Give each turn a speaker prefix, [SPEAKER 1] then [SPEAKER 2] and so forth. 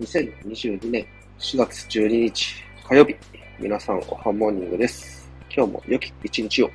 [SPEAKER 1] 2022年4月12日火曜日、皆さんおはモーニングです。今日も良き一日を